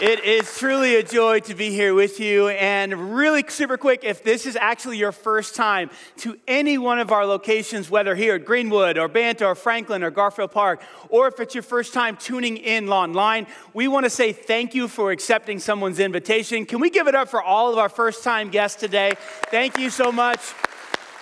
It is truly a joy to be here with you. And really, super quick, if this is actually your first time to any one of our locations, whether here at Greenwood or Banta or Franklin or Garfield Park, or if it's your first time tuning in online, we want to say thank you for accepting someone's invitation. Can we give it up for all of our first time guests today? Thank you so much.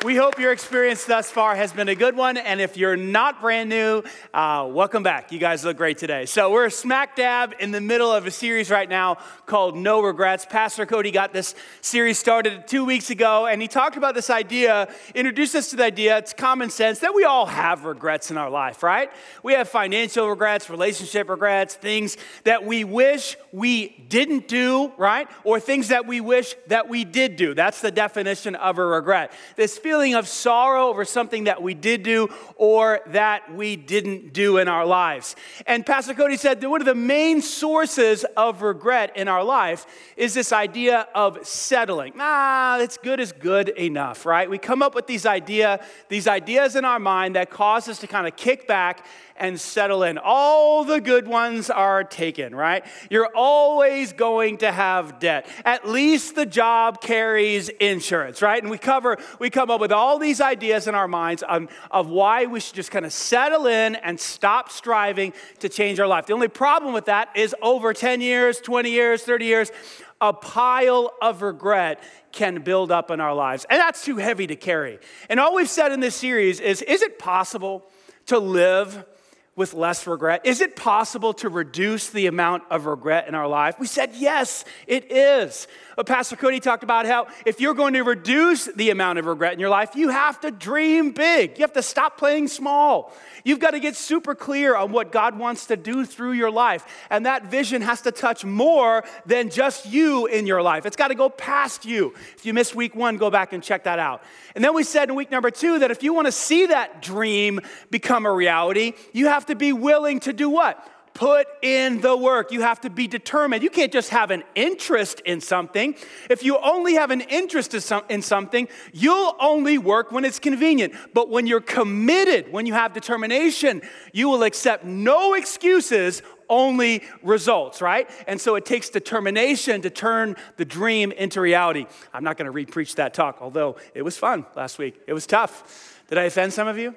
We hope your experience thus far has been a good one. And if you're not brand new, uh, welcome back. You guys look great today. So, we're smack dab in the middle of a series right now called No Regrets. Pastor Cody got this series started two weeks ago, and he talked about this idea, introduced us to the idea, it's common sense that we all have regrets in our life, right? We have financial regrets, relationship regrets, things that we wish we didn't do, right? Or things that we wish that we did do. That's the definition of a regret. This feeling of sorrow over something that we did do or that we didn't do in our lives. And Pastor Cody said that one of the main sources of regret in our life is this idea of settling. Ah, it's good is good enough, right? We come up with these idea, these ideas in our mind that cause us to kind of kick back and settle in. All the good ones are taken, right? You're always going to have debt. At least the job carries insurance, right? And we cover, we come up with all these ideas in our minds of, of why we should just kind of settle in and stop striving to change our life. The only problem with that is over 10 years, 20 years, 30 years, a pile of regret can build up in our lives. And that's too heavy to carry. And all we've said in this series is is it possible to live with less regret? Is it possible to reduce the amount of regret in our life? We said, yes, it is. But Pastor Cody talked about how if you're going to reduce the amount of regret in your life, you have to dream big. You have to stop playing small. You've got to get super clear on what God wants to do through your life. And that vision has to touch more than just you in your life. It's got to go past you. If you missed week one, go back and check that out. And then we said in week number two that if you want to see that dream become a reality, you have to be willing to do what? Put in the work. You have to be determined. You can't just have an interest in something. If you only have an interest in something, you'll only work when it's convenient. But when you're committed, when you have determination, you will accept no excuses, only results, right? And so it takes determination to turn the dream into reality. I'm not going to re-preach that talk, although it was fun last week. It was tough. Did I offend some of you?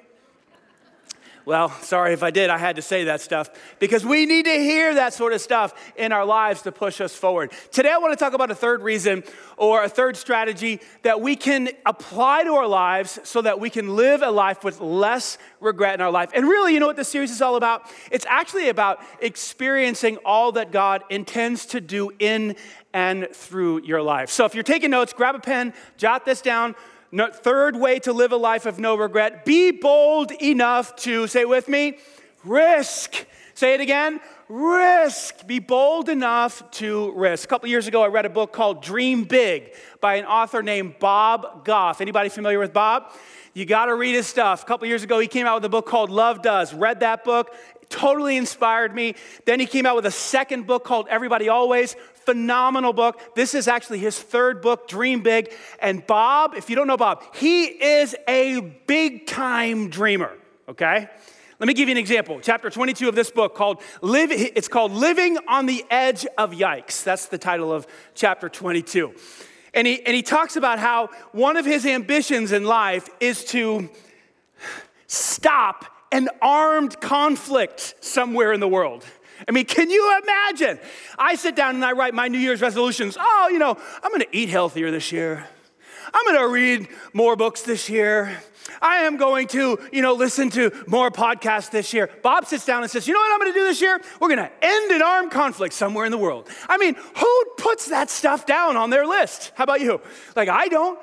Well, sorry if I did. I had to say that stuff because we need to hear that sort of stuff in our lives to push us forward. Today, I want to talk about a third reason or a third strategy that we can apply to our lives so that we can live a life with less regret in our life. And really, you know what this series is all about? It's actually about experiencing all that God intends to do in and through your life. So if you're taking notes, grab a pen, jot this down. No, third way to live a life of no regret be bold enough to, say with me, risk. Say it again risk. Be bold enough to risk. A couple years ago, I read a book called Dream Big by an author named Bob Goff. Anybody familiar with Bob? You got to read his stuff. A couple years ago, he came out with a book called Love Does. Read that book, totally inspired me. Then he came out with a second book called Everybody Always phenomenal book. This is actually his third book, Dream Big. And Bob, if you don't know Bob, he is a big time dreamer, okay? Let me give you an example. Chapter 22 of this book called Live it's called Living on the Edge of Yikes. That's the title of chapter 22. And he and he talks about how one of his ambitions in life is to stop an armed conflict somewhere in the world. I mean, can you imagine? I sit down and I write my New Year's resolutions. Oh, you know, I'm to eat healthier this year. I'm to read more books this year. I am going to, you know, listen to more podcasts this year. Bob sits down and says, You know what I'm going to do this year? We're going to end an armed conflict somewhere in the world. I mean, who puts that stuff down on their list? How about you? Like, I don't.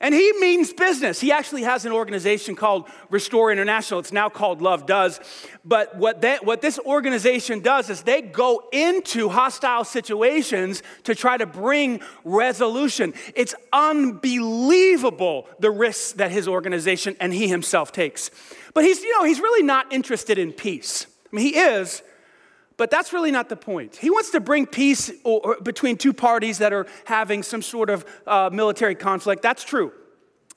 And he means business. He actually has an organization called Restore International. It's now called Love Does. But what, that, what this organization does is they go into hostile situations to try to bring resolution. It's unbelievable the risks that his organization and he himself takes. But he's, you know, he's really not interested in peace. I mean, he is, but that's really not the point. He wants to bring peace between two parties that are having some sort of uh, military conflict. That's true.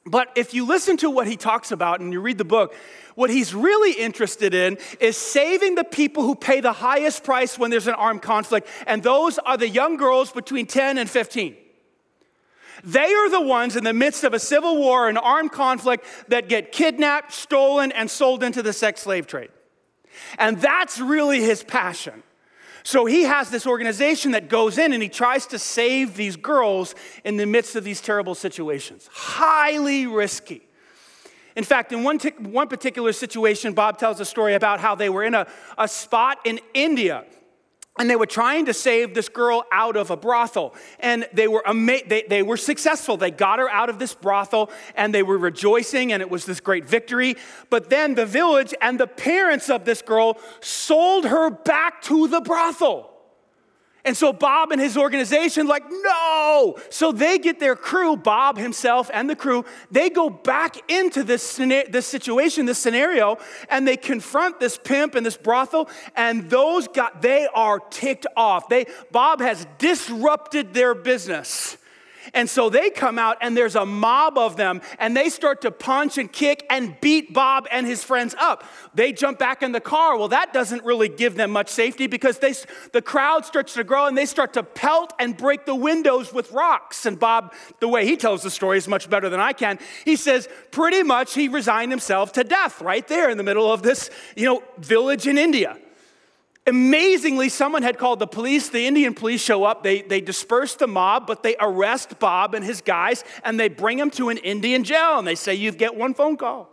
But if you listen to what he talks about and you read the book, what he's really interested in is saving the people who pay the highest price when there's an armed conflict, and those are the young girls between 10 and 15. They are the ones in the midst of a civil war, an armed conflict, that get kidnapped, stolen, and sold into the sex slave trade. And that's really his passion. So he has this organization that goes in and he tries to save these girls in the midst of these terrible situations. Highly risky. In fact, in one, t- one particular situation, Bob tells a story about how they were in a, a spot in India and they were trying to save this girl out of a brothel. And they were ama- they, they were successful. They got her out of this brothel and they were rejoicing and it was this great victory. But then the village and the parents of this girl sold her back to the brothel and so Bob and his organization, like, no. So they get their crew, Bob himself and the crew, they go back into this, this situation, this scenario, and they confront this pimp and this brothel, and those got they are ticked off. They Bob has disrupted their business. And so they come out, and there's a mob of them, and they start to punch and kick and beat Bob and his friends up. They jump back in the car. Well, that doesn't really give them much safety because they, the crowd starts to grow and they start to pelt and break the windows with rocks. And Bob, the way he tells the story is much better than I can. He says, pretty much he resigned himself to death right there in the middle of this, you know, village in India. Amazingly, someone had called the police. The Indian police show up. They, they disperse the mob, but they arrest Bob and his guys and they bring him to an Indian jail. And they say, You get one phone call.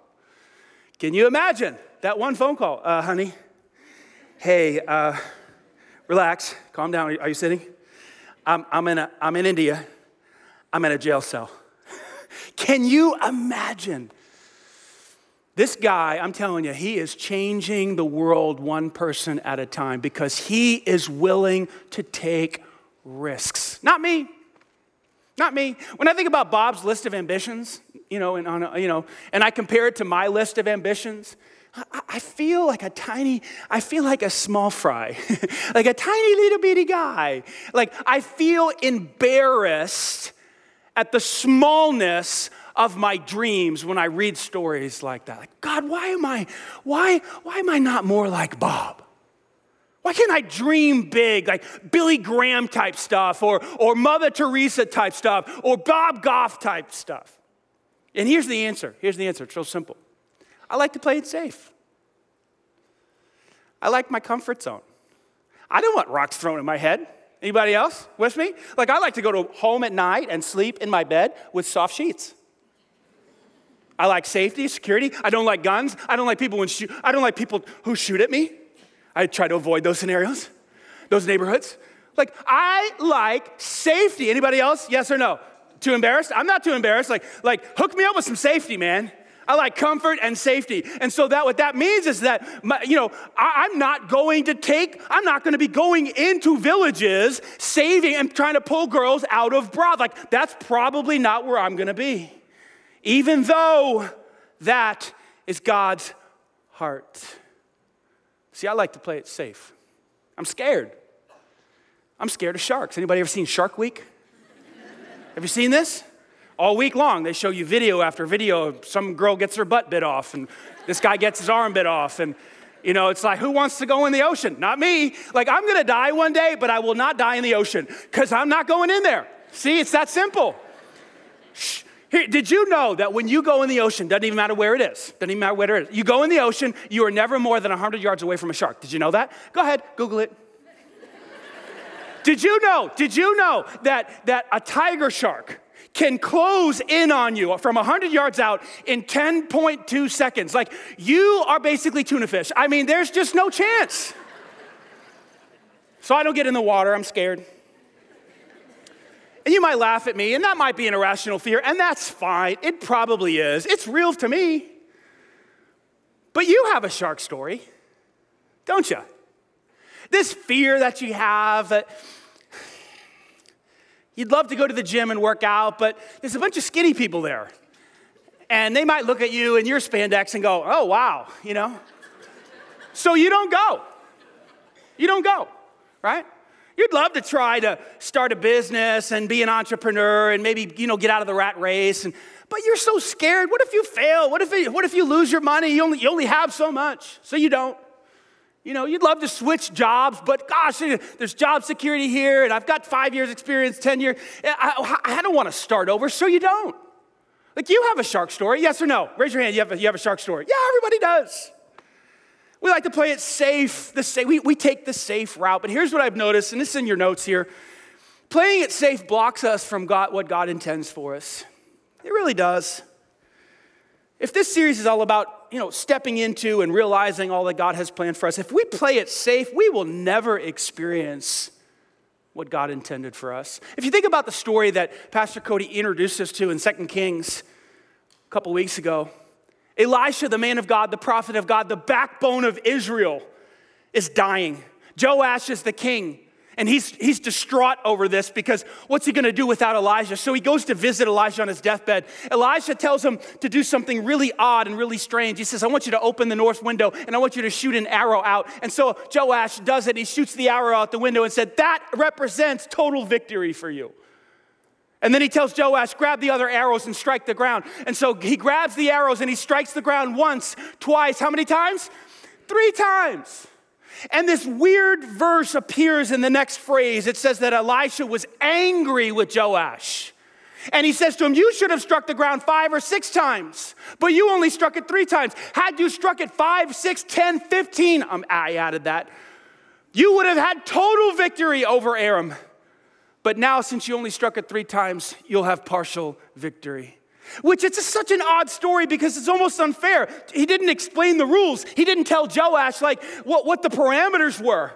Can you imagine that one phone call? Uh, honey, hey, uh, relax, calm down. Are you sitting? I'm, I'm, in a, I'm in India. I'm in a jail cell. Can you imagine? This guy, I'm telling you, he is changing the world one person at a time because he is willing to take risks. Not me. Not me. When I think about Bob's list of ambitions, you know, and, on, you know, and I compare it to my list of ambitions, I, I feel like a tiny, I feel like a small fry, like a tiny little bitty guy. Like I feel embarrassed at the smallness of my dreams when I read stories like that. Like, God, why am I, why, why am I not more like Bob? Why can't I dream big, like Billy Graham type stuff, or, or Mother Teresa type stuff, or Bob Goff type stuff? And here's the answer. Here's the answer. It's real simple. I like to play it safe. I like my comfort zone. I don't want rocks thrown in my head. Anybody else with me? Like I like to go to home at night and sleep in my bed with soft sheets. I like safety, security. I don't like guns. I don't like people when shoot. I don't like people who shoot at me. I try to avoid those scenarios, those neighborhoods. Like I like safety. Anybody else? Yes or no? Too embarrassed? I'm not too embarrassed. Like, like hook me up with some safety, man. I like comfort and safety. And so that what that means is that my, you know I, am not going to take. I'm not going to be going into villages saving and trying to pull girls out of broth. Like that's probably not where I'm going to be even though that is God's heart. See, I like to play it safe. I'm scared. I'm scared of sharks. Anybody ever seen Shark Week? Have you seen this? All week long, they show you video after video. Some girl gets her butt bit off, and this guy gets his arm bit off. And, you know, it's like, who wants to go in the ocean? Not me. Like, I'm gonna die one day, but I will not die in the ocean because I'm not going in there. See, it's that simple. Shh. Here, did you know that when you go in the ocean, doesn't even matter where it is, doesn't even matter where it is, you go in the ocean, you are never more than 100 yards away from a shark. Did you know that? Go ahead, Google it. did you know, did you know that, that a tiger shark can close in on you from 100 yards out in 10.2 seconds. Like you are basically tuna fish. I mean, there's just no chance. So I don't get in the water, I'm scared. And you might laugh at me, and that might be an irrational fear, and that's fine. It probably is. It's real to me. But you have a shark story, don't you? This fear that you have that you'd love to go to the gym and work out, but there's a bunch of skinny people there. And they might look at you in your spandex and go, oh, wow, you know? So you don't go. You don't go, right? You'd love to try to start a business and be an entrepreneur and maybe, you know, get out of the rat race. And, but you're so scared. What if you fail? What if, it, what if you lose your money? You only, you only have so much, so you don't. You know, you'd love to switch jobs, but gosh, there's job security here, and I've got five years experience, 10 years. Eh, I, I don't want to start over, so you don't. Like, you have a shark story, yes or no? Raise your hand, you have a, you have a shark story. Yeah, everybody does. We like to play it safe. The we, we take the safe route. But here's what I've noticed, and this is in your notes here. Playing it safe blocks us from God, what God intends for us. It really does. If this series is all about, you know, stepping into and realizing all that God has planned for us, if we play it safe, we will never experience what God intended for us. If you think about the story that Pastor Cody introduced us to in 2 Kings a couple weeks ago, Elisha, the man of God, the prophet of God, the backbone of Israel, is dying. Joash is the king. And he's, he's distraught over this because what's he gonna do without Elijah? So he goes to visit Elijah on his deathbed. Elijah tells him to do something really odd and really strange. He says, I want you to open the north window and I want you to shoot an arrow out. And so Joash does it. He shoots the arrow out the window and said, That represents total victory for you. And then he tells Joash, grab the other arrows and strike the ground. And so he grabs the arrows and he strikes the ground once, twice. How many times? Three times. And this weird verse appears in the next phrase. It says that Elisha was angry with Joash. And he says to him, You should have struck the ground five or six times, but you only struck it three times. Had you struck it five, six, ten, fifteen, um, I added that, you would have had total victory over Aram. But now, since you only struck it three times, you'll have partial victory. Which it's such an odd story because it's almost unfair. He didn't explain the rules. He didn't tell Joash like what, what the parameters were.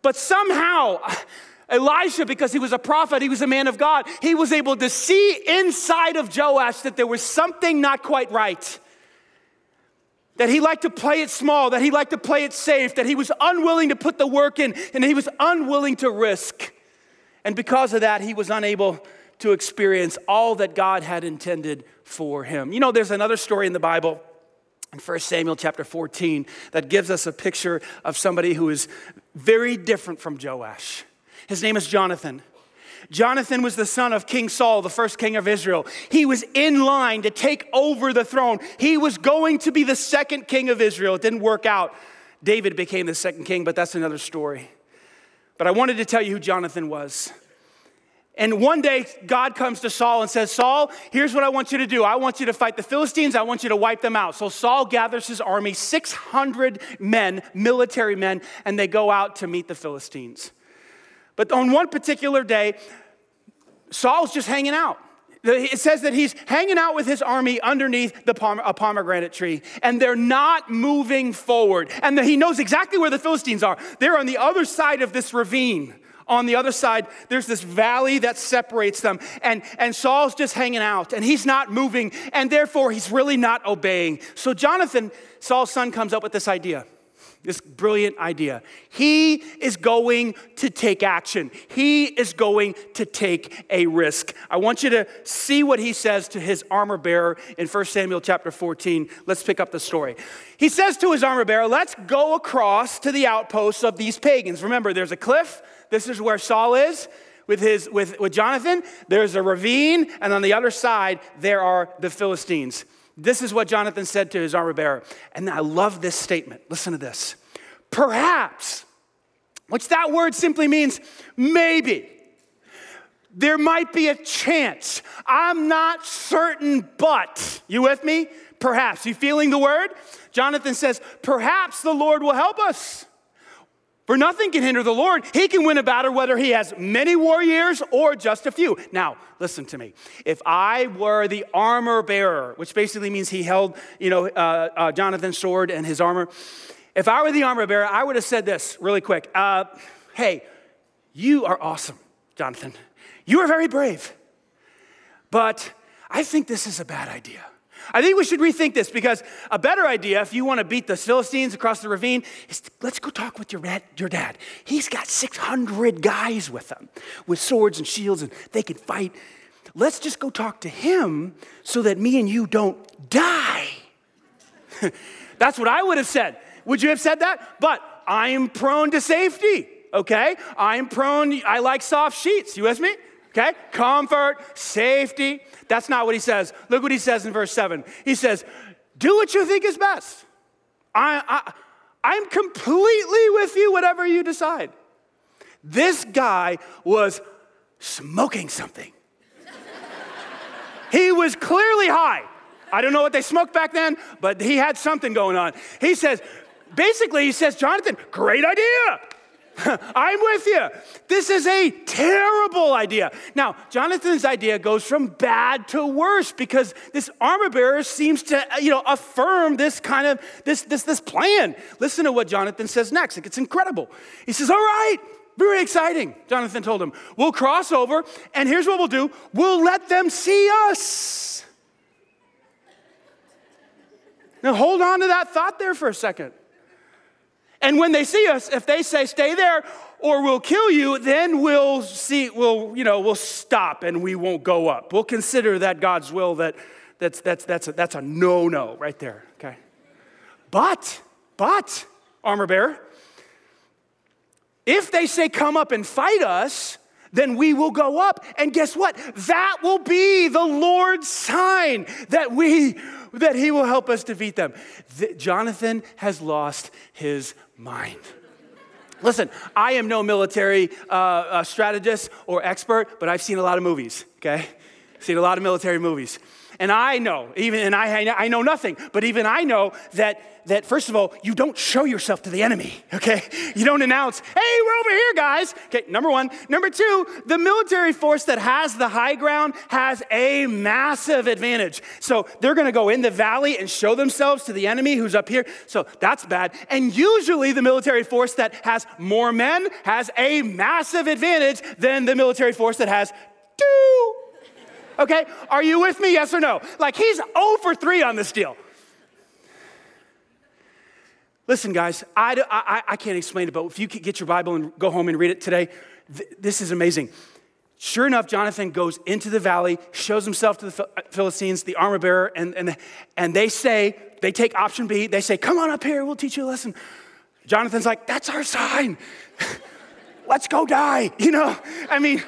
But somehow, Elisha, because he was a prophet, he was a man of God, he was able to see inside of Joash that there was something not quite right. That he liked to play it small, that he liked to play it safe, that he was unwilling to put the work in, and he was unwilling to risk. And because of that, he was unable to experience all that God had intended for him. You know, there's another story in the Bible in 1 Samuel chapter 14 that gives us a picture of somebody who is very different from Joash. His name is Jonathan. Jonathan was the son of King Saul, the first king of Israel. He was in line to take over the throne. He was going to be the second king of Israel. It didn't work out. David became the second king, but that's another story. But I wanted to tell you who Jonathan was. And one day, God comes to Saul and says, Saul, here's what I want you to do. I want you to fight the Philistines. I want you to wipe them out. So Saul gathers his army, 600 men, military men, and they go out to meet the Philistines. But on one particular day, Saul's just hanging out. It says that he's hanging out with his army underneath the pom- a pomegranate tree, and they're not moving forward. And he knows exactly where the Philistines are. They're on the other side of this ravine on the other side, there's this valley that separates them. And, and Saul's just hanging out and he's not moving, and therefore he's really not obeying. So Jonathan, Saul's son, comes up with this idea. This brilliant idea. He is going to take action. He is going to take a risk. I want you to see what he says to his armor bearer in 1 Samuel chapter 14. Let's pick up the story. He says to his armor bearer, Let's go across to the outposts of these pagans. Remember, there's a cliff, this is where Saul is with, his, with, with Jonathan. There's a ravine, and on the other side, there are the Philistines. This is what Jonathan said to his armor bearer. And I love this statement. Listen to this. Perhaps, which that word simply means maybe. There might be a chance. I'm not certain, but. You with me? Perhaps. You feeling the word? Jonathan says, Perhaps the Lord will help us. For nothing can hinder the Lord. He can win a battle whether he has many warriors or just a few. Now, listen to me. If I were the armor bearer, which basically means he held, you know, uh, uh, Jonathan's sword and his armor, if I were the armor bearer, I would have said this really quick. Uh, hey, you are awesome, Jonathan. You are very brave. But I think this is a bad idea. I think we should rethink this because a better idea, if you want to beat the Philistines across the ravine, is let's go talk with your dad, your dad. He's got 600 guys with him with swords and shields, and they can fight. Let's just go talk to him so that me and you don't die. That's what I would have said. Would you have said that? But I'm prone to safety, okay? I'm prone, I like soft sheets. You with me? Okay? Comfort, safety. That's not what he says. Look what he says in verse 7. He says, Do what you think is best. I, I, I'm completely with you, whatever you decide. This guy was smoking something. he was clearly high. I don't know what they smoked back then, but he had something going on. He says, basically, he says, Jonathan, great idea. I'm with you. This is a terrible idea. Now, Jonathan's idea goes from bad to worse because this armor bearer seems to, uh, you know, affirm this kind of this this this plan. Listen to what Jonathan says next. It's incredible. He says, "All right, very exciting." Jonathan told him, "We'll cross over, and here's what we'll do: we'll let them see us." Now, hold on to that thought there for a second. And when they see us, if they say, stay there or we'll kill you, then we'll see, we'll, you know, we'll stop and we won't go up. We'll consider that God's will that that's, that's, that's, a, that's a no no right there, okay? But, but, armor bearer, if they say, come up and fight us, then we will go up. And guess what? That will be the Lord's sign that we that he will help us defeat them. The, Jonathan has lost his mind. Listen, I am no military uh, uh, strategist or expert, but I've seen a lot of movies, okay? Seen a lot of military movies. And I know, even, and I, I know nothing, but even I know that, that, first of all, you don't show yourself to the enemy, okay? You don't announce, hey, we're over here, guys. Okay, number one. Number two, the military force that has the high ground has a massive advantage. So they're gonna go in the valley and show themselves to the enemy who's up here. So that's bad. And usually the military force that has more men has a massive advantage than the military force that has two Okay? Are you with me? Yes or no? Like he's 0 for 3 on this deal. Listen, guys, I, I, I can't explain it, but if you get your Bible and go home and read it today, th- this is amazing. Sure enough, Jonathan goes into the valley, shows himself to the uh, Philistines, the armor bearer, and, and, and they say, they take option B, they say, Come on up here, we'll teach you a lesson. Jonathan's like, That's our sign. Let's go die. You know, I mean,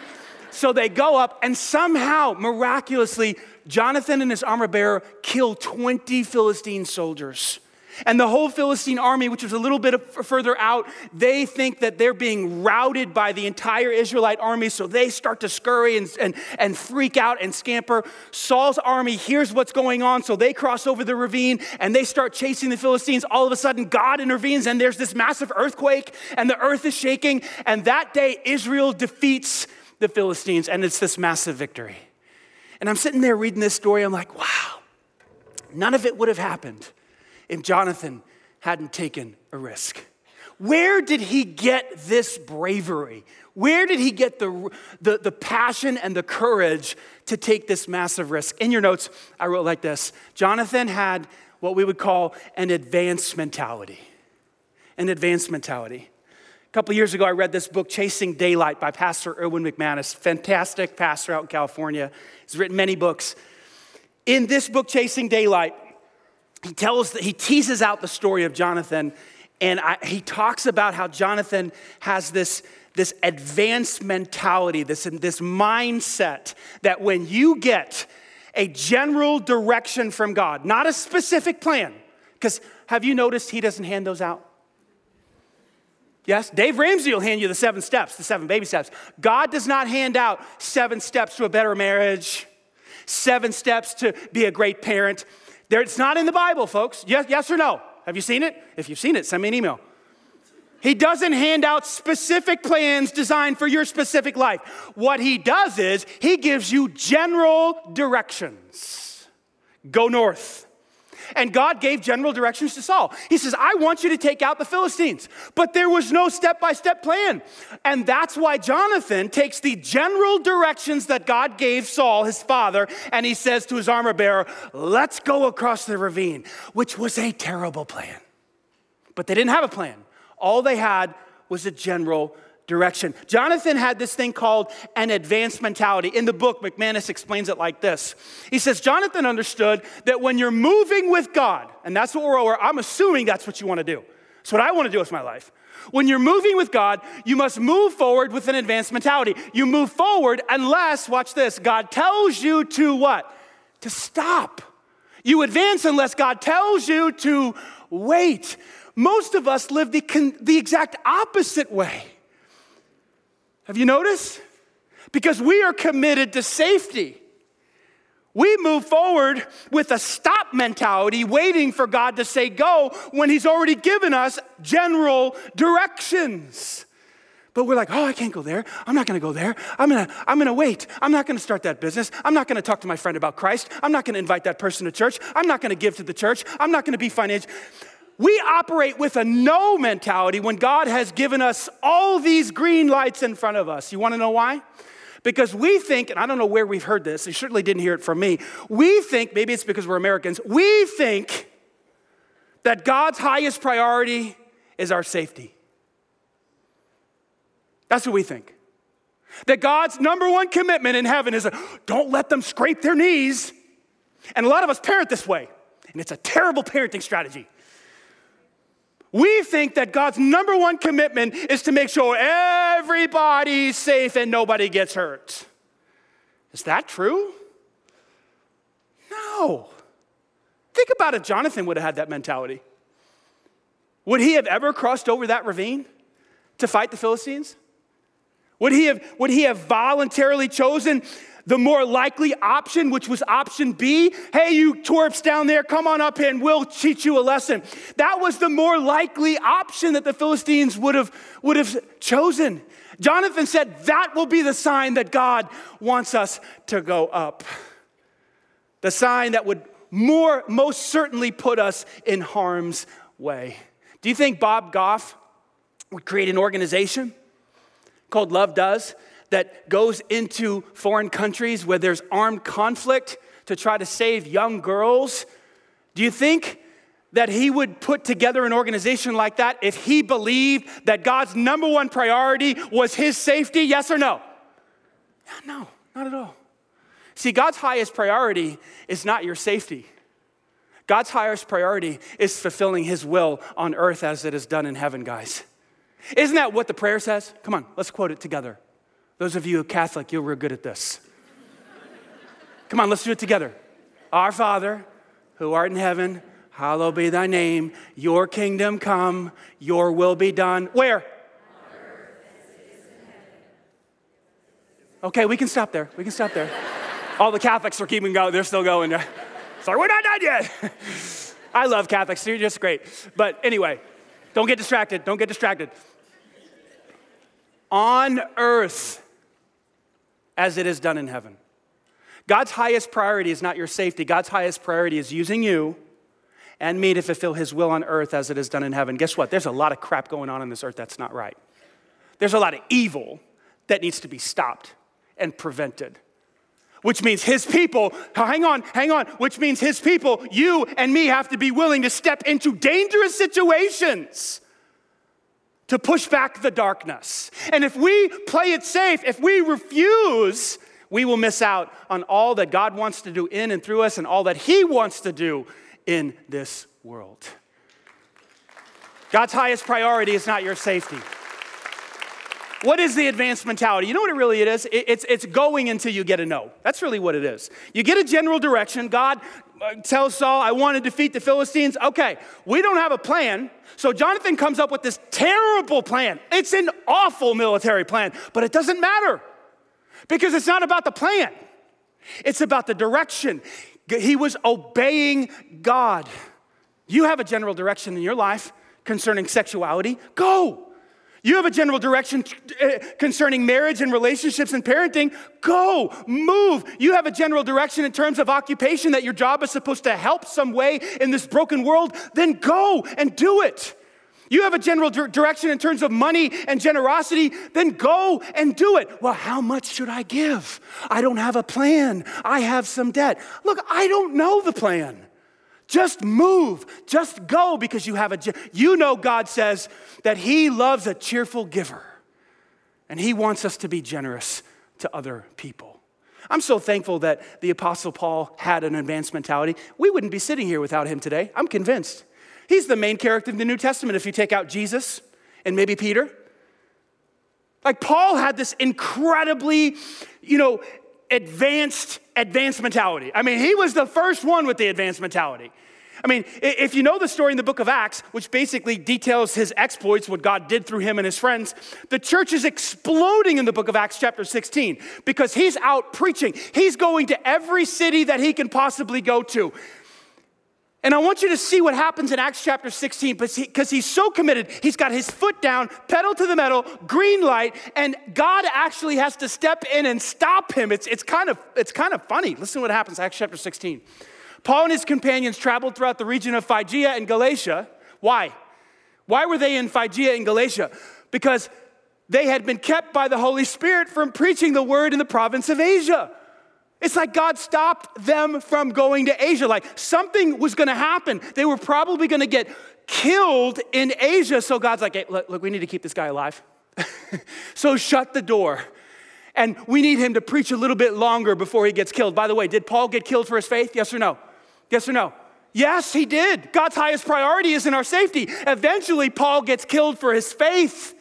so they go up, and somehow, miraculously, Jonathan and his armor bearer kill 20 Philistine soldiers. And the whole Philistine army, which was a little bit further out, they think that they're being routed by the entire Israelite army, so they start to scurry and, and, and freak out and scamper. Saul's army hears what's going on, so they cross over the ravine and they start chasing the Philistines. All of a sudden, God intervenes, and there's this massive earthquake, and the earth is shaking. And that day, Israel defeats the Philistines, and it's this massive victory. And I'm sitting there reading this story, I'm like, wow, none of it would have happened if Jonathan hadn't taken a risk. Where did he get this bravery? Where did he get the, the, the, passion and the courage to take this massive risk? In your notes, I wrote like this Jonathan had what we would call an advanced mentality. An advanced mentality couple years ago, I read this book, Chasing Daylight, by Pastor Erwin McManus, fantastic pastor out in California. He's written many books. In this book, Chasing Daylight, he tells he teases out the story of Jonathan, and I, he talks about how Jonathan has this, this advanced mentality, this, this mindset that when you get a general direction from God, not a specific plan, because have you noticed he doesn't hand those out? Yes, Dave Ramsey will hand you the seven steps, the seven baby steps. God does not hand out seven steps to a better marriage, seven steps to be a great parent. There, it's not in the Bible, folks. Yes, yes or no? Have you seen it? If you've seen it, send me an email. He doesn't hand out specific plans designed for your specific life. What he does is he gives you general directions. Go north. And God gave general directions to Saul. He says, I want you to take out the Philistines. But there was no step by step plan. And that's why Jonathan takes the general directions that God gave Saul, his father, and he says to his armor bearer, Let's go across the ravine, which was a terrible plan. But they didn't have a plan. All they had was a general direction. Jonathan had this thing called an advanced mentality. In the book, McManus explains it like this He says, Jonathan understood that when you're moving with God, and that's what we're, I'm assuming that's what you want to do. That's what I want to do with my life. When you're moving with God, you must move forward with an advanced mentality. You move forward unless, watch this, God tells you to what? To stop. You advance unless God tells you to wait. Most of us live the, the exact opposite way. Have you noticed? Because we are committed to safety. We move forward with a stop mentality, waiting for God to say go when He's already given us general directions. But we're like, oh, I can't go there. I'm not gonna go there. I'm gonna, I'm gonna wait. I'm not gonna start that business. I'm not gonna talk to my friend about Christ. I'm not gonna invite that person to church. I'm not gonna give to the church. I'm not gonna be financial we operate with a no mentality when God has given us all these green lights in front of us. You wanna know why? Because we think, and I don't know where we've heard this, you certainly didn't hear it from me. We think, maybe it's because we're Americans, we think that God's highest priority is our safety. That's what we think. That God's number one commitment in heaven is don't let them scrape their knees. And a lot of us parent this way, and it's a terrible parenting strategy. We think that God's number one commitment is to make sure everybody's safe and nobody gets hurt. Is that true? No. Think about it. Jonathan would have had that mentality. Would he have ever crossed over that ravine to fight the Philistines? Would he have, would he have voluntarily chosen the more likely option, which was option B, hey, you twerps down there, come on up here and we'll teach you a lesson. That was the more likely option that the Philistines would have, would have chosen. Jonathan said, that will be the sign that God wants us to go up. The sign that would more, most certainly put us in harm's way. Do you think Bob Goff would create an organization called Love Does that goes into foreign countries where there's armed conflict to try to save young girls? Do you think that he would put together an organization like that if he believed that God's number one priority was his safety? Yes or no? No, not at all. See, God's highest priority is not your safety. God's highest priority is fulfilling his will on earth as it is done in heaven, guys. Isn't that what the prayer says? Come on, let's quote it together. Those of you who are Catholic, you're real good at this. Come on, let's do it together. Our Father, who art in heaven, hallowed be thy name. Your kingdom come, your will be done. Where? Okay, we can stop there. We can stop there. All the Catholics are keeping going. They're still going. Sorry, we're not done yet. I love Catholics. You're just great. But anyway, don't get distracted. Don't get distracted. On earth, as it is done in heaven. God's highest priority is not your safety. God's highest priority is using you and me to fulfill his will on earth as it is done in heaven. Guess what? There's a lot of crap going on in this earth that's not right. There's a lot of evil that needs to be stopped and prevented. Which means his people, hang on, hang on, which means his people, you and me, have to be willing to step into dangerous situations to push back the darkness. And if we play it safe, if we refuse, we will miss out on all that God wants to do in and through us and all that He wants to do in this world. God's highest priority is not your safety. What is the advanced mentality? You know what it really is? It's, it's going until you get a no. That's really what it is. You get a general direction. God uh, tells Saul, I want to defeat the Philistines. Okay, we don't have a plan. So Jonathan comes up with this terrible plan. It's an awful military plan, but it doesn't matter because it's not about the plan, it's about the direction. He was obeying God. You have a general direction in your life concerning sexuality. Go. You have a general direction uh, concerning marriage and relationships and parenting. Go, move. You have a general direction in terms of occupation that your job is supposed to help some way in this broken world. Then go and do it. You have a general direction in terms of money and generosity, then go and do it. Well, how much should I give? I don't have a plan. I have some debt. Look, I don't know the plan. Just move, just go because you have a, you know, God says that He loves a cheerful giver and He wants us to be generous to other people. I'm so thankful that the Apostle Paul had an advanced mentality. We wouldn't be sitting here without him today. I'm convinced. He's the main character in the New Testament if you take out Jesus and maybe Peter. Like Paul had this incredibly, you know, advanced advanced mentality. I mean, he was the first one with the advanced mentality. I mean, if you know the story in the book of Acts, which basically details his exploits, what God did through him and his friends, the church is exploding in the book of Acts, chapter 16, because he's out preaching. He's going to every city that he can possibly go to. And I want you to see what happens in Acts chapter 16 because he's so committed. He's got his foot down, pedal to the metal, green light, and God actually has to step in and stop him. It's, it's, kind, of, it's kind of funny. Listen to what happens, Acts chapter 16. Paul and his companions traveled throughout the region of Phrygia and Galatia. Why? Why were they in Phrygia and Galatia? Because they had been kept by the Holy Spirit from preaching the word in the province of Asia. It's like God stopped them from going to Asia. Like something was going to happen. They were probably going to get killed in Asia. So God's like, hey, look, look, we need to keep this guy alive. so shut the door. And we need him to preach a little bit longer before he gets killed. By the way, did Paul get killed for his faith? Yes or no? Yes or no? Yes, he did. God's highest priority is in our safety. Eventually, Paul gets killed for his faith.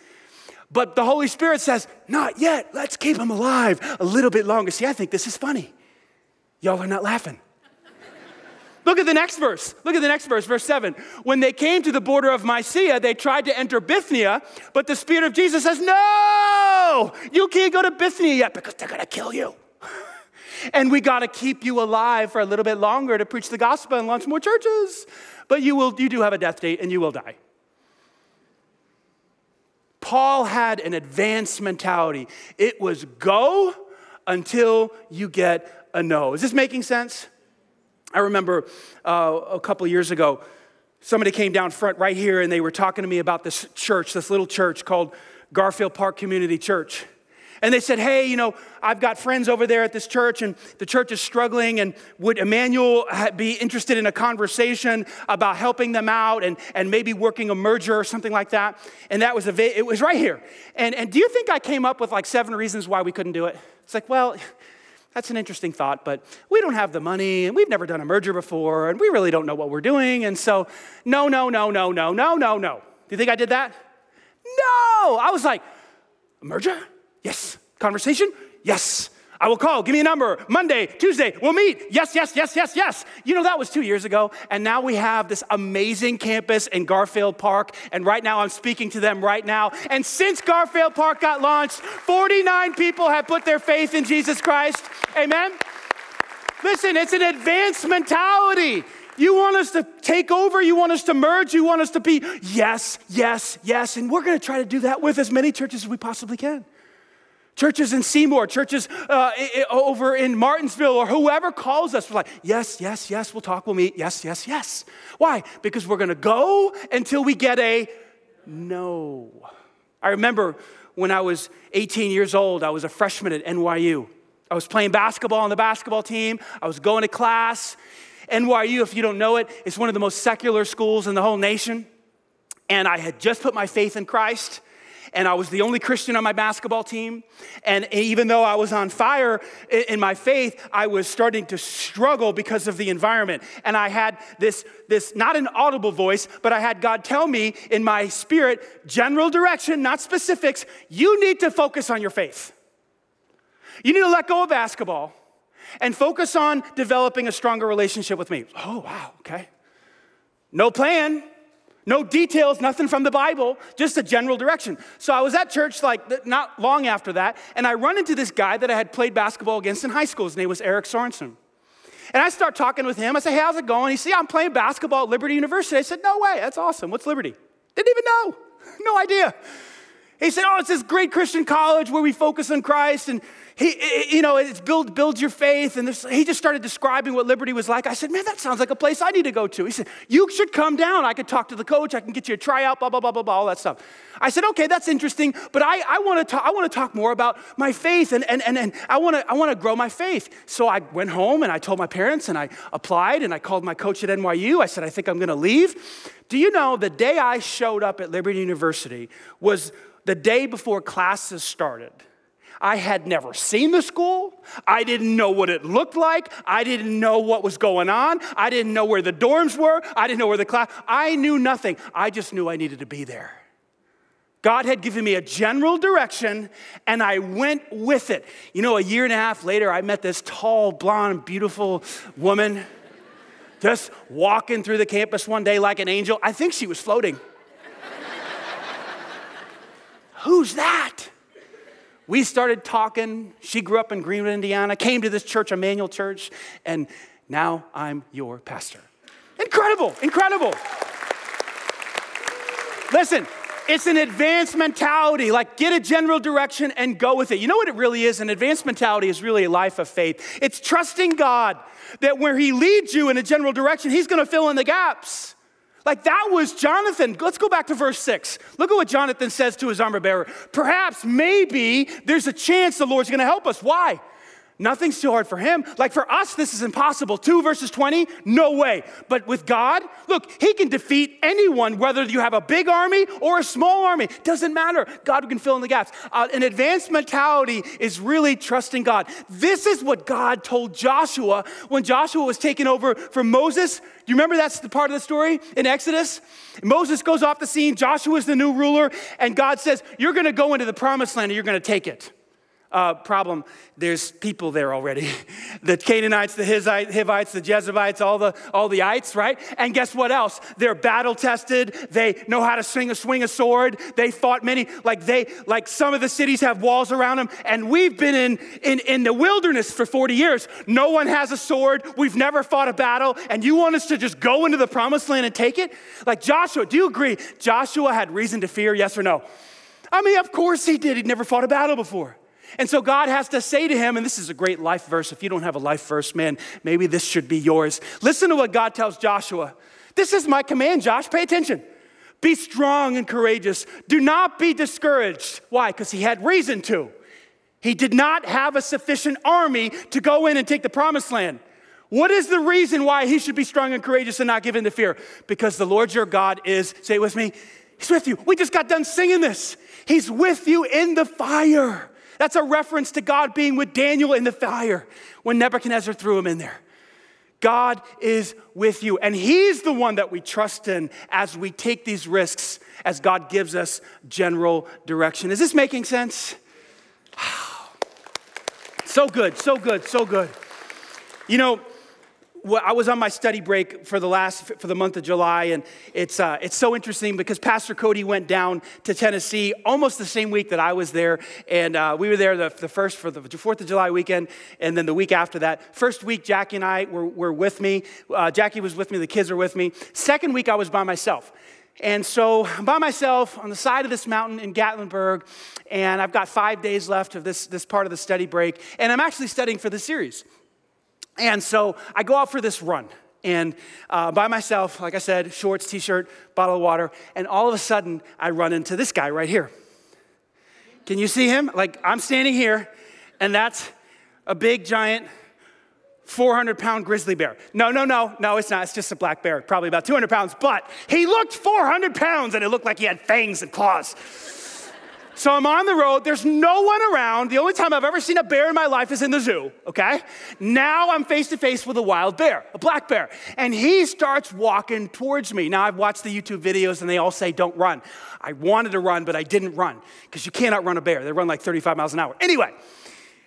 But the Holy Spirit says, Not yet. Let's keep him alive a little bit longer. See, I think this is funny. Y'all are not laughing. Look at the next verse. Look at the next verse, verse 7. When they came to the border of Mysia, they tried to enter Bithynia, but the Spirit of Jesus says, No, you can't go to Bithynia yet because they're going to kill you. and we got to keep you alive for a little bit longer to preach the gospel and launch more churches. But you, will, you do have a death date and you will die. Paul had an advanced mentality. It was go until you get a no. Is this making sense? I remember uh, a couple years ago, somebody came down front right here and they were talking to me about this church, this little church called Garfield Park Community Church. And they said, Hey, you know, I've got friends over there at this church, and the church is struggling. And would Emmanuel be interested in a conversation about helping them out and, and maybe working a merger or something like that? And that was, a, it was right here. And, and do you think I came up with like seven reasons why we couldn't do it? It's like, well, that's an interesting thought, but we don't have the money and we've never done a merger before and we really don't know what we're doing. And so, no, no, no, no, no, no, no, no. Do you think I did that? No. I was like, merger? Yes. Conversation? Yes. I will call. Give me a number. Monday, Tuesday, we'll meet. Yes, yes, yes, yes, yes. You know, that was two years ago. And now we have this amazing campus in Garfield Park. And right now, I'm speaking to them right now. And since Garfield Park got launched, 49 people have put their faith in Jesus Christ. Amen. Listen, it's an advanced mentality. You want us to take over, you want us to merge, you want us to be yes, yes, yes. And we're going to try to do that with as many churches as we possibly can. Churches in Seymour, churches uh, over in Martinsville, or whoever calls us, we're like, yes, yes, yes, we'll talk, we'll meet, yes, yes, yes. Why? Because we're gonna go until we get a no. I remember when I was 18 years old, I was a freshman at NYU. I was playing basketball on the basketball team, I was going to class. NYU, if you don't know it, is one of the most secular schools in the whole nation. And I had just put my faith in Christ and I was the only Christian on my basketball team. And even though I was on fire in my faith, I was starting to struggle because of the environment. And I had this, this not an audible voice, but I had God tell me in my spirit, general direction, not specifics, you need to focus on your faith. You need to let go of basketball and focus on developing a stronger relationship with me. Oh, wow, okay. No plan, no details, nothing from the Bible, just a general direction. So I was at church like not long after that, and I run into this guy that I had played basketball against in high school. His name was Eric Sorensen. And I start talking with him. I say, Hey, how's it going? He said, I'm playing basketball at Liberty University. I said, No way, that's awesome. What's Liberty? Didn't even know. No idea. He said, Oh, it's this great Christian college where we focus on Christ and he, you know, it's build, builds your faith. And this, he just started describing what Liberty was like. I said, man, that sounds like a place I need to go to. He said, you should come down. I could talk to the coach. I can get you a tryout, blah, blah, blah, blah, blah, all that stuff. I said, okay, that's interesting, but I, I want to talk, I want to talk more about my faith and, and, and, and I want to I want to grow my faith. So I went home and I told my parents and I applied and I called my coach at NYU. I said, I think I'm going to leave. Do you know the day I showed up at Liberty University was the day before classes started? I had never seen the school. I didn't know what it looked like. I didn't know what was going on. I didn't know where the dorms were. I didn't know where the class. I knew nothing. I just knew I needed to be there. God had given me a general direction and I went with it. You know, a year and a half later, I met this tall, blonde, beautiful woman just walking through the campus one day like an angel. I think she was floating. Who's that? we started talking. She grew up in Greenwood, Indiana, came to this church, Emmanuel Church, and now I'm your pastor. Incredible, incredible. Listen, it's an advanced mentality. Like, get a general direction and go with it. You know what it really is? An advanced mentality is really a life of faith. It's trusting God that where He leads you in a general direction, He's gonna fill in the gaps. Like that was Jonathan. Let's go back to verse six. Look at what Jonathan says to his armor bearer. Perhaps, maybe, there's a chance the Lord's gonna help us. Why? Nothing's too hard for him. Like for us, this is impossible. 2 verses 20, no way. But with God, look, he can defeat anyone, whether you have a big army or a small army. Doesn't matter. God can fill in the gaps. Uh, an advanced mentality is really trusting God. This is what God told Joshua when Joshua was taken over from Moses. Do you remember that's the part of the story in Exodus? Moses goes off the scene, Joshua is the new ruler, and God says, You're gonna go into the promised land and you're gonna take it uh, problem. There's people there already. the Canaanites, the Hivites, the Jebusites, all the, all the ites, right? And guess what else? They're battle tested. They know how to swing a, swing a sword. They fought many, like they, like some of the cities have walls around them. And we've been in, in, in the wilderness for 40 years. No one has a sword. We've never fought a battle. And you want us to just go into the promised land and take it? Like Joshua, do you agree? Joshua had reason to fear, yes or no? I mean, of course he did. He'd never fought a battle before. And so God has to say to him, and this is a great life verse. If you don't have a life verse, man, maybe this should be yours. Listen to what God tells Joshua. This is my command, Josh. Pay attention. Be strong and courageous. Do not be discouraged. Why? Because he had reason to. He did not have a sufficient army to go in and take the promised land. What is the reason why he should be strong and courageous and not give in to fear? Because the Lord your God is, say it with me, He's with you. We just got done singing this. He's with you in the fire. That's a reference to God being with Daniel in the fire when Nebuchadnezzar threw him in there. God is with you, and He's the one that we trust in as we take these risks, as God gives us general direction. Is this making sense? so good, so good, so good. You know, I was on my study break for the last for the month of July, and it's uh, it's so interesting because Pastor Cody went down to Tennessee almost the same week that I was there, and uh, we were there the, the, first for the Fourth of July weekend, and then the week after that. First week, Jackie and I were, were with me. Uh, Jackie was with me. The kids were with me. Second week, I was by myself. And so I'm by myself on the side of this mountain in Gatlinburg, and I've got five days left of this, this part of the study break, and I'm actually studying for the series. And so I go out for this run. And uh, by myself, like I said, shorts, t shirt, bottle of water. And all of a sudden, I run into this guy right here. Can you see him? Like, I'm standing here, and that's a big, giant, 400 pound grizzly bear. No, no, no, no, it's not. It's just a black bear, probably about 200 pounds. But he looked 400 pounds, and it looked like he had fangs and claws. So I'm on the road, there's no one around. The only time I've ever seen a bear in my life is in the zoo, okay? Now I'm face to face with a wild bear, a black bear. And he starts walking towards me. Now I've watched the YouTube videos and they all say don't run. I wanted to run, but I didn't run because you cannot run a bear. They run like 35 miles an hour. Anyway,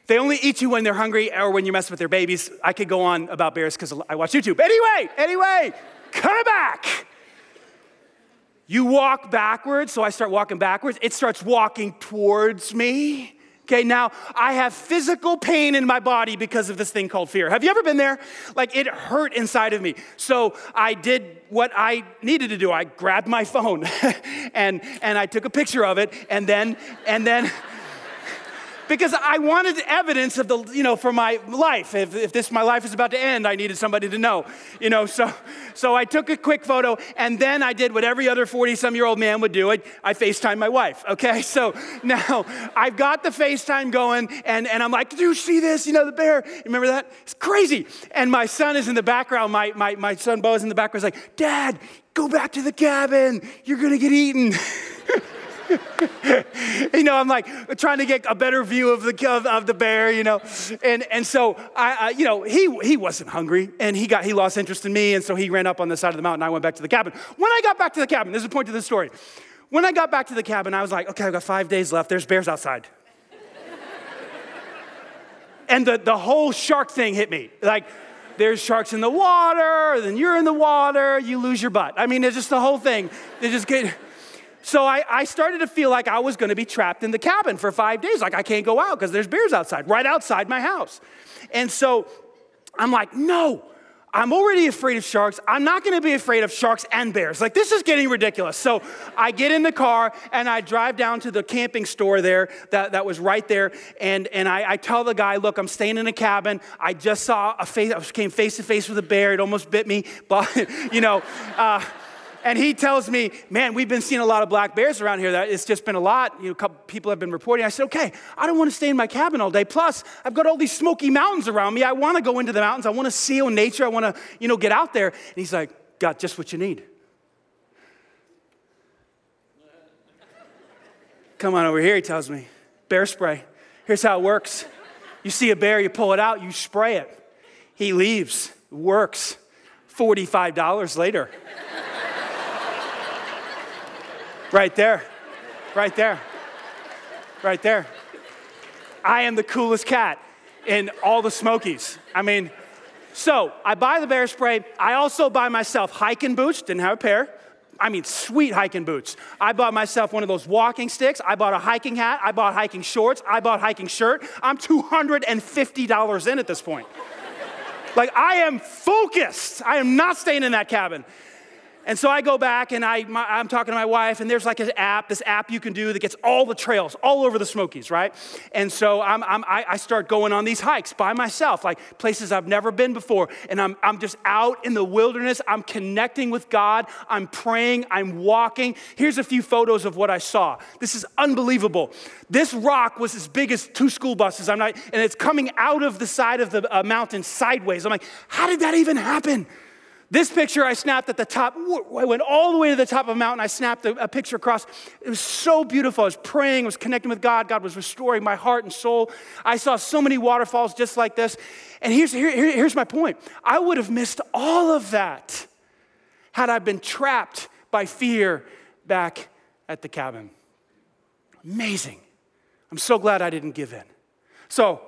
they only eat you when they're hungry or when you mess with their babies. I could go on about bears because I watch YouTube. Anyway, anyway, come back. You walk backwards, so I start walking backwards. It starts walking towards me. Okay, now I have physical pain in my body because of this thing called fear. Have you ever been there? Like it hurt inside of me. So I did what I needed to do. I grabbed my phone and, and I took a picture of it and then, and then, because I wanted evidence of the, you know, for my life. If, if this, my life is about to end, I needed somebody to know, you know. So, so I took a quick photo and then I did what every other 40 some year old man would do. I, I FaceTime my wife, okay? So now I've got the FaceTime going and, and I'm like, do you see this? You know, the bear, remember that? It's crazy. And my son is in the background. My, my, my son Bo is in the background. He's like, Dad, go back to the cabin. You're gonna get eaten. you know, I'm like trying to get a better view of the of, of the bear, you know, and and so I, you know, he he wasn't hungry, and he got he lost interest in me, and so he ran up on the side of the mountain. I went back to the cabin. When I got back to the cabin, there's a point to the story. When I got back to the cabin, I was like, okay, I've got five days left. There's bears outside. and the, the whole shark thing hit me. Like, there's sharks in the water, then you're in the water, you lose your butt. I mean, it's just the whole thing. They just get. So I, I started to feel like I was going to be trapped in the cabin for five days. Like I can't go out because there's bears outside, right outside my house. And so I'm like, no, I'm already afraid of sharks. I'm not gonna be afraid of sharks and bears. Like, this is getting ridiculous. So I get in the car and I drive down to the camping store there that, that was right there. And, and I, I tell the guy, look, I'm staying in a cabin. I just saw a face, I came face to face with a bear. It almost bit me. But, you know, uh, and he tells me, man, we've been seeing a lot of black bears around here. That it's just been a lot. You know, a couple people have been reporting. I said, okay, I don't want to stay in my cabin all day. Plus, I've got all these smoky mountains around me. I want to go into the mountains. I want to see nature. I want to, you know, get out there. And he's like, got just what you need. Come on over here, he tells me. Bear spray. Here's how it works. You see a bear, you pull it out, you spray it. He leaves, works. $45 later. Right there. Right there. Right there. I am the coolest cat in all the Smokies. I mean, so I buy the bear spray. I also buy myself hiking boots, didn't have a pair. I mean, sweet hiking boots. I bought myself one of those walking sticks. I bought a hiking hat. I bought hiking shorts. I bought hiking shirt. I'm $250 in at this point. like, I am focused. I am not staying in that cabin. And so I go back and I, am talking to my wife, and there's like an app, this app you can do that gets all the trails all over the Smokies, right? And so I'm, I'm, i start going on these hikes by myself, like places I've never been before. And I'm, I'm just out in the wilderness. I'm connecting with God. I'm praying. I'm walking. Here's a few photos of what I saw. This is unbelievable. This rock was as big as two school buses. I'm not, and it's coming out of the side of the uh, mountain sideways. I'm like, how did that even happen? This picture I snapped at the top, I went all the way to the top of a mountain. I snapped a, picture across. It was so beautiful. I was praying, I was connecting with God. God was restoring my heart and soul. I saw so many waterfalls just like this. And here's, here, here's my point I would have missed all of that had I been trapped by fear back at the cabin. Amazing. I'm so glad I didn't give in. So,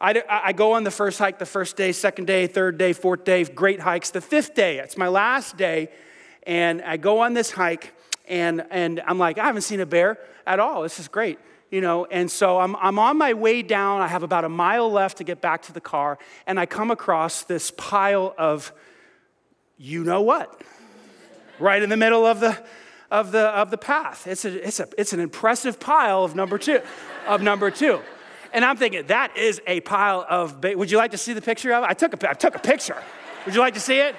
I, I go on the first hike the first day, second day, third day, fourth day, great hikes. The fifth day, it's my last day, and I go on this hike, and, and I'm like, I haven't seen a bear at all. This is great. You know, and so I'm, I'm on my way down. I have about a mile left to get back to the car, and I come across this pile of you know what, right in the middle of the, of the, of the path. It's, a, it's, a, it's an impressive pile of number two, of number two. And I'm thinking, that is a pile of, ba- would you like to see the picture of it? I took a, I took a picture. Would you like to see it?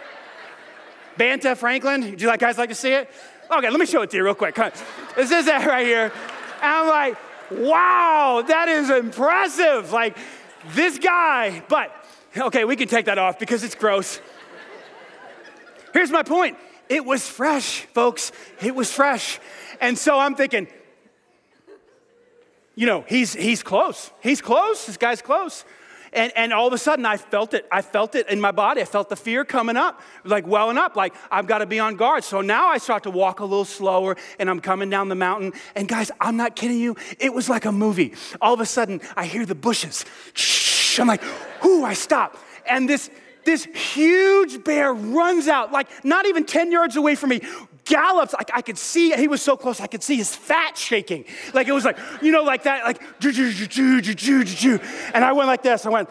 Banta Franklin, would you like, guys like to see it? Okay, let me show it to you real quick. This is it right here. And I'm like, wow, that is impressive. Like, this guy, but, okay, we can take that off because it's gross. Here's my point it was fresh, folks. It was fresh. And so I'm thinking, you know, he's, he's close. He's close. This guy's close. And, and all of a sudden, I felt it. I felt it in my body. I felt the fear coming up, like welling up, like I've got to be on guard. So now I start to walk a little slower and I'm coming down the mountain. And guys, I'm not kidding you. It was like a movie. All of a sudden, I hear the bushes. Shh. I'm like, whoo, I stop. And this, this huge bear runs out, like not even 10 yards away from me, gallops. Like I could see, he was so close, I could see his fat shaking. Like it was like, you know, like that, like, and I went like this. I went,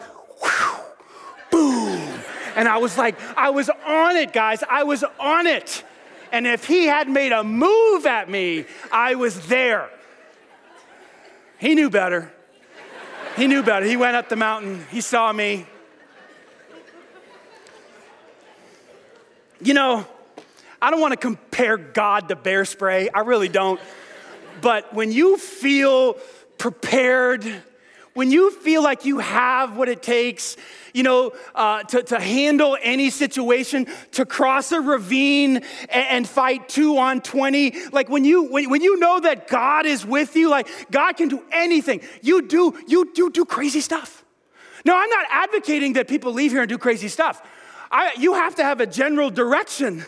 boom. And I was like, I was on it, guys. I was on it. And if he had made a move at me, I was there. He knew better. He knew better. He went up the mountain. He saw me. You know, I don't want to compare God to bear spray. I really don't. But when you feel prepared, when you feel like you have what it takes, you know, uh, to, to handle any situation, to cross a ravine and, and, fight two on 20, like when you, when, when you know that God is with you, like God can do anything, you do, you do, do crazy stuff. Now, I'm not advocating that people leave here and do crazy stuff. I, you have to have a general direction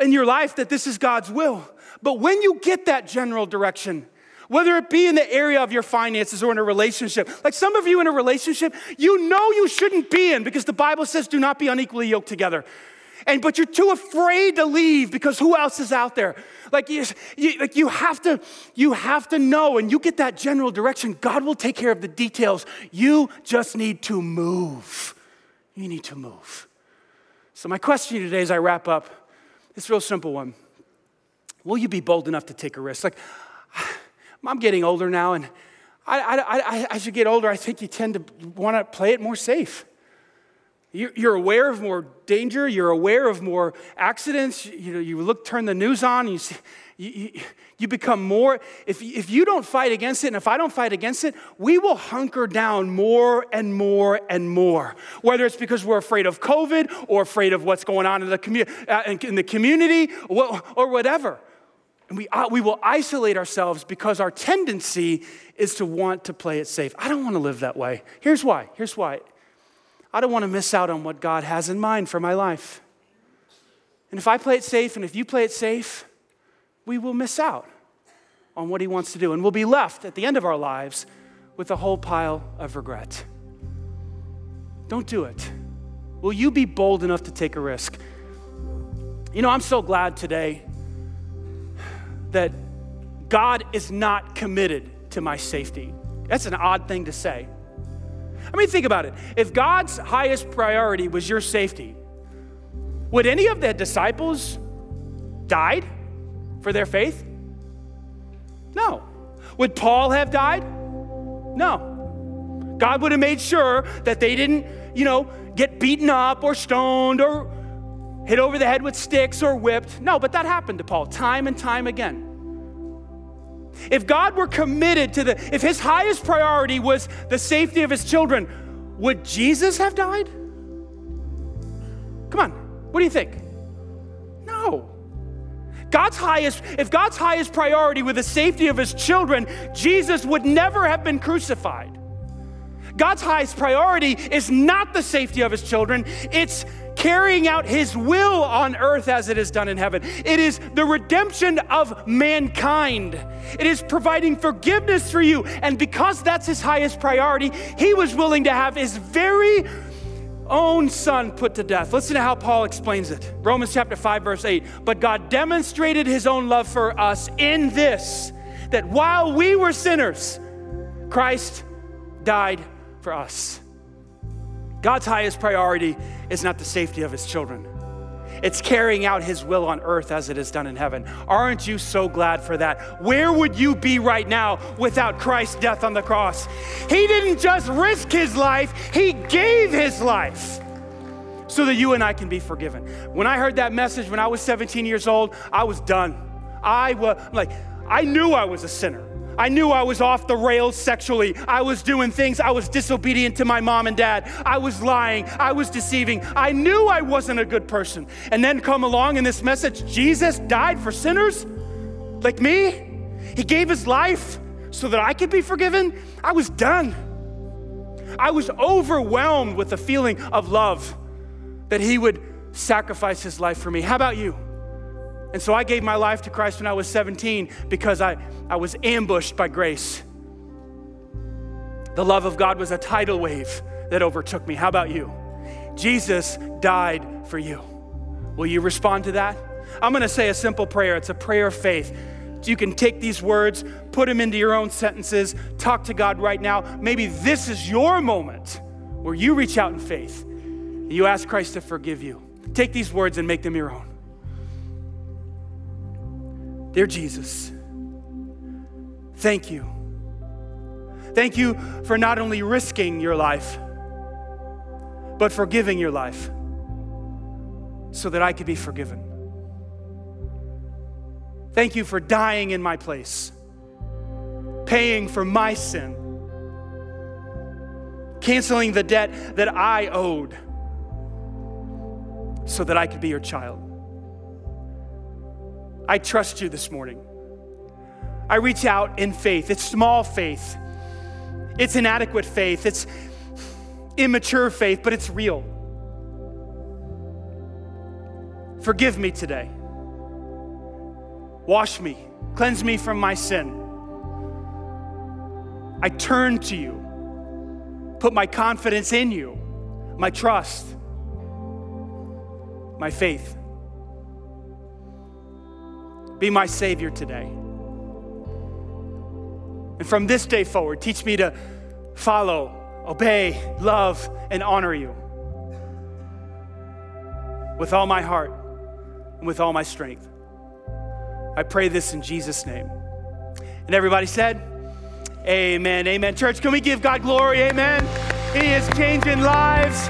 in your life that this is God's will. But when you get that general direction, whether it be in the area of your finances or in a relationship, like some of you in a relationship, you know you shouldn't be in because the Bible says do not be unequally yoked together. And but you're too afraid to leave because who else is out there? Like you, you, like you have to, you have to know, and you get that general direction. God will take care of the details. You just need to move. You need to move. So my question to you today, as I wrap up, it's a real simple one. Will you be bold enough to take a risk? Like, I'm getting older now, and I, I, I, as you get older, I think you tend to want to play it more safe. You're aware of more danger. You're aware of more accidents. You, know, you look, turn the news on, and you see, you, you, become more, if, if you don't fight against it, and if I don't fight against it, we will hunker down more and more and more. Whether it's because we're afraid of COVID or afraid of what's going on in the, commu- uh, in the community or, or whatever. And we, uh, we will isolate ourselves because our tendency is to want to play it safe. I don't want to live that way. Here's why. Here's why. I don't want to miss out on what God has in mind for my life. And if I play it safe and if you play it safe, we will miss out on what He wants to do. And we'll be left at the end of our lives with a whole pile of regret. Don't do it. Will you be bold enough to take a risk? You know, I'm so glad today that God is not committed to my safety. That's an odd thing to say. I mean, think about it. If God's highest priority was your safety, would any of the disciples died? For their faith? No. Would Paul have died? No. God would have made sure that they didn't, you know, get beaten up or stoned or hit over the head with sticks or whipped. No, but that happened to Paul time and time again. If God were committed to the, if his highest priority was the safety of his children, would Jesus have died? Come on, what do you think? No. God's highest, if God's highest priority were the safety of his children, Jesus would never have been crucified. God's highest priority is not the safety of his children, it's carrying out his will on earth as it is done in heaven. It is the redemption of mankind. It is providing forgiveness for you. And because that's his highest priority, he was willing to have his very own son put to death. Listen to how Paul explains it. Romans chapter 5 verse 8. But God demonstrated his own love for us in this that while we were sinners, Christ died for us. God's highest priority is not the safety of his children. It's carrying out his will on earth as it is done in heaven. Aren't you so glad for that? Where would you be right now without Christ's death on the cross? He didn't just risk his life, he gave his life so that you and I can be forgiven. When I heard that message when I was 17 years old, I was done. I was like, I knew I was a sinner. I knew I was off the rails sexually. I was doing things. I was disobedient to my mom and dad. I was lying. I was deceiving. I knew I wasn't a good person. And then come along in this message Jesus died for sinners like me. He gave his life so that I could be forgiven. I was done. I was overwhelmed with the feeling of love that he would sacrifice his life for me. How about you? And so I gave my life to Christ when I was 17 because I, I was ambushed by grace. The love of God was a tidal wave that overtook me. How about you? Jesus died for you. Will you respond to that? I'm going to say a simple prayer. It's a prayer of faith. You can take these words, put them into your own sentences, talk to God right now. Maybe this is your moment where you reach out in faith you ask Christ to forgive you. Take these words and make them your own. Dear Jesus, thank you. Thank you for not only risking your life, but for giving your life so that I could be forgiven. Thank you for dying in my place, paying for my sin, canceling the debt that I owed so that I could be your child. I trust you this morning. I reach out in faith. It's small faith, it's inadequate faith, it's immature faith, but it's real. Forgive me today. Wash me, cleanse me from my sin. I turn to you, put my confidence in you, my trust, my faith. Be my Savior today. And from this day forward, teach me to follow, obey, love, and honor you with all my heart and with all my strength. I pray this in Jesus' name. And everybody said, Amen. Amen. Church, can we give God glory? Amen. He is changing lives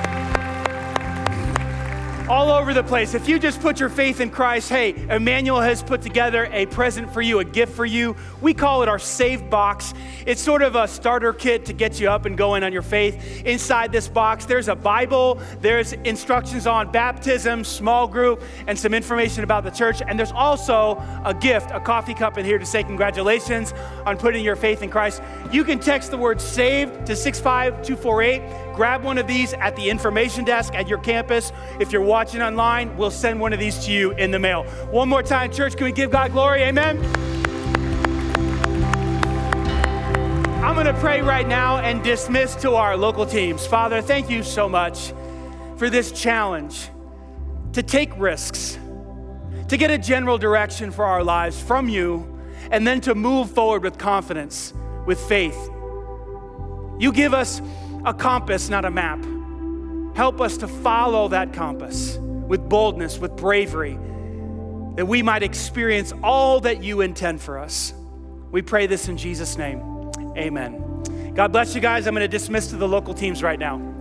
all over the place. If you just put your faith in Christ, hey, Emmanuel has put together a present for you, a gift for you. We call it our Save Box. It's sort of a starter kit to get you up and going on your faith. Inside this box, there's a Bible, there's instructions on baptism, small group, and some information about the church. And there's also a gift, a coffee cup in here to say congratulations on putting your faith in Christ. You can text the word SAVED to 65248 grab one of these at the information desk at your campus. If you're watching online, we'll send one of these to you in the mail. One more time, church, can we give God glory? Amen. I'm going to pray right now and dismiss to our local teams. Father, thank you so much for this challenge to take risks, to get a general direction for our lives from you, and then to move forward with confidence, with faith. You give us a compass, not a map. Help us to follow that compass with boldness, with bravery, that we might experience all that you intend for us. We pray this in Jesus' name. Amen. God bless you guys. I'm going to dismiss to the local teams right now.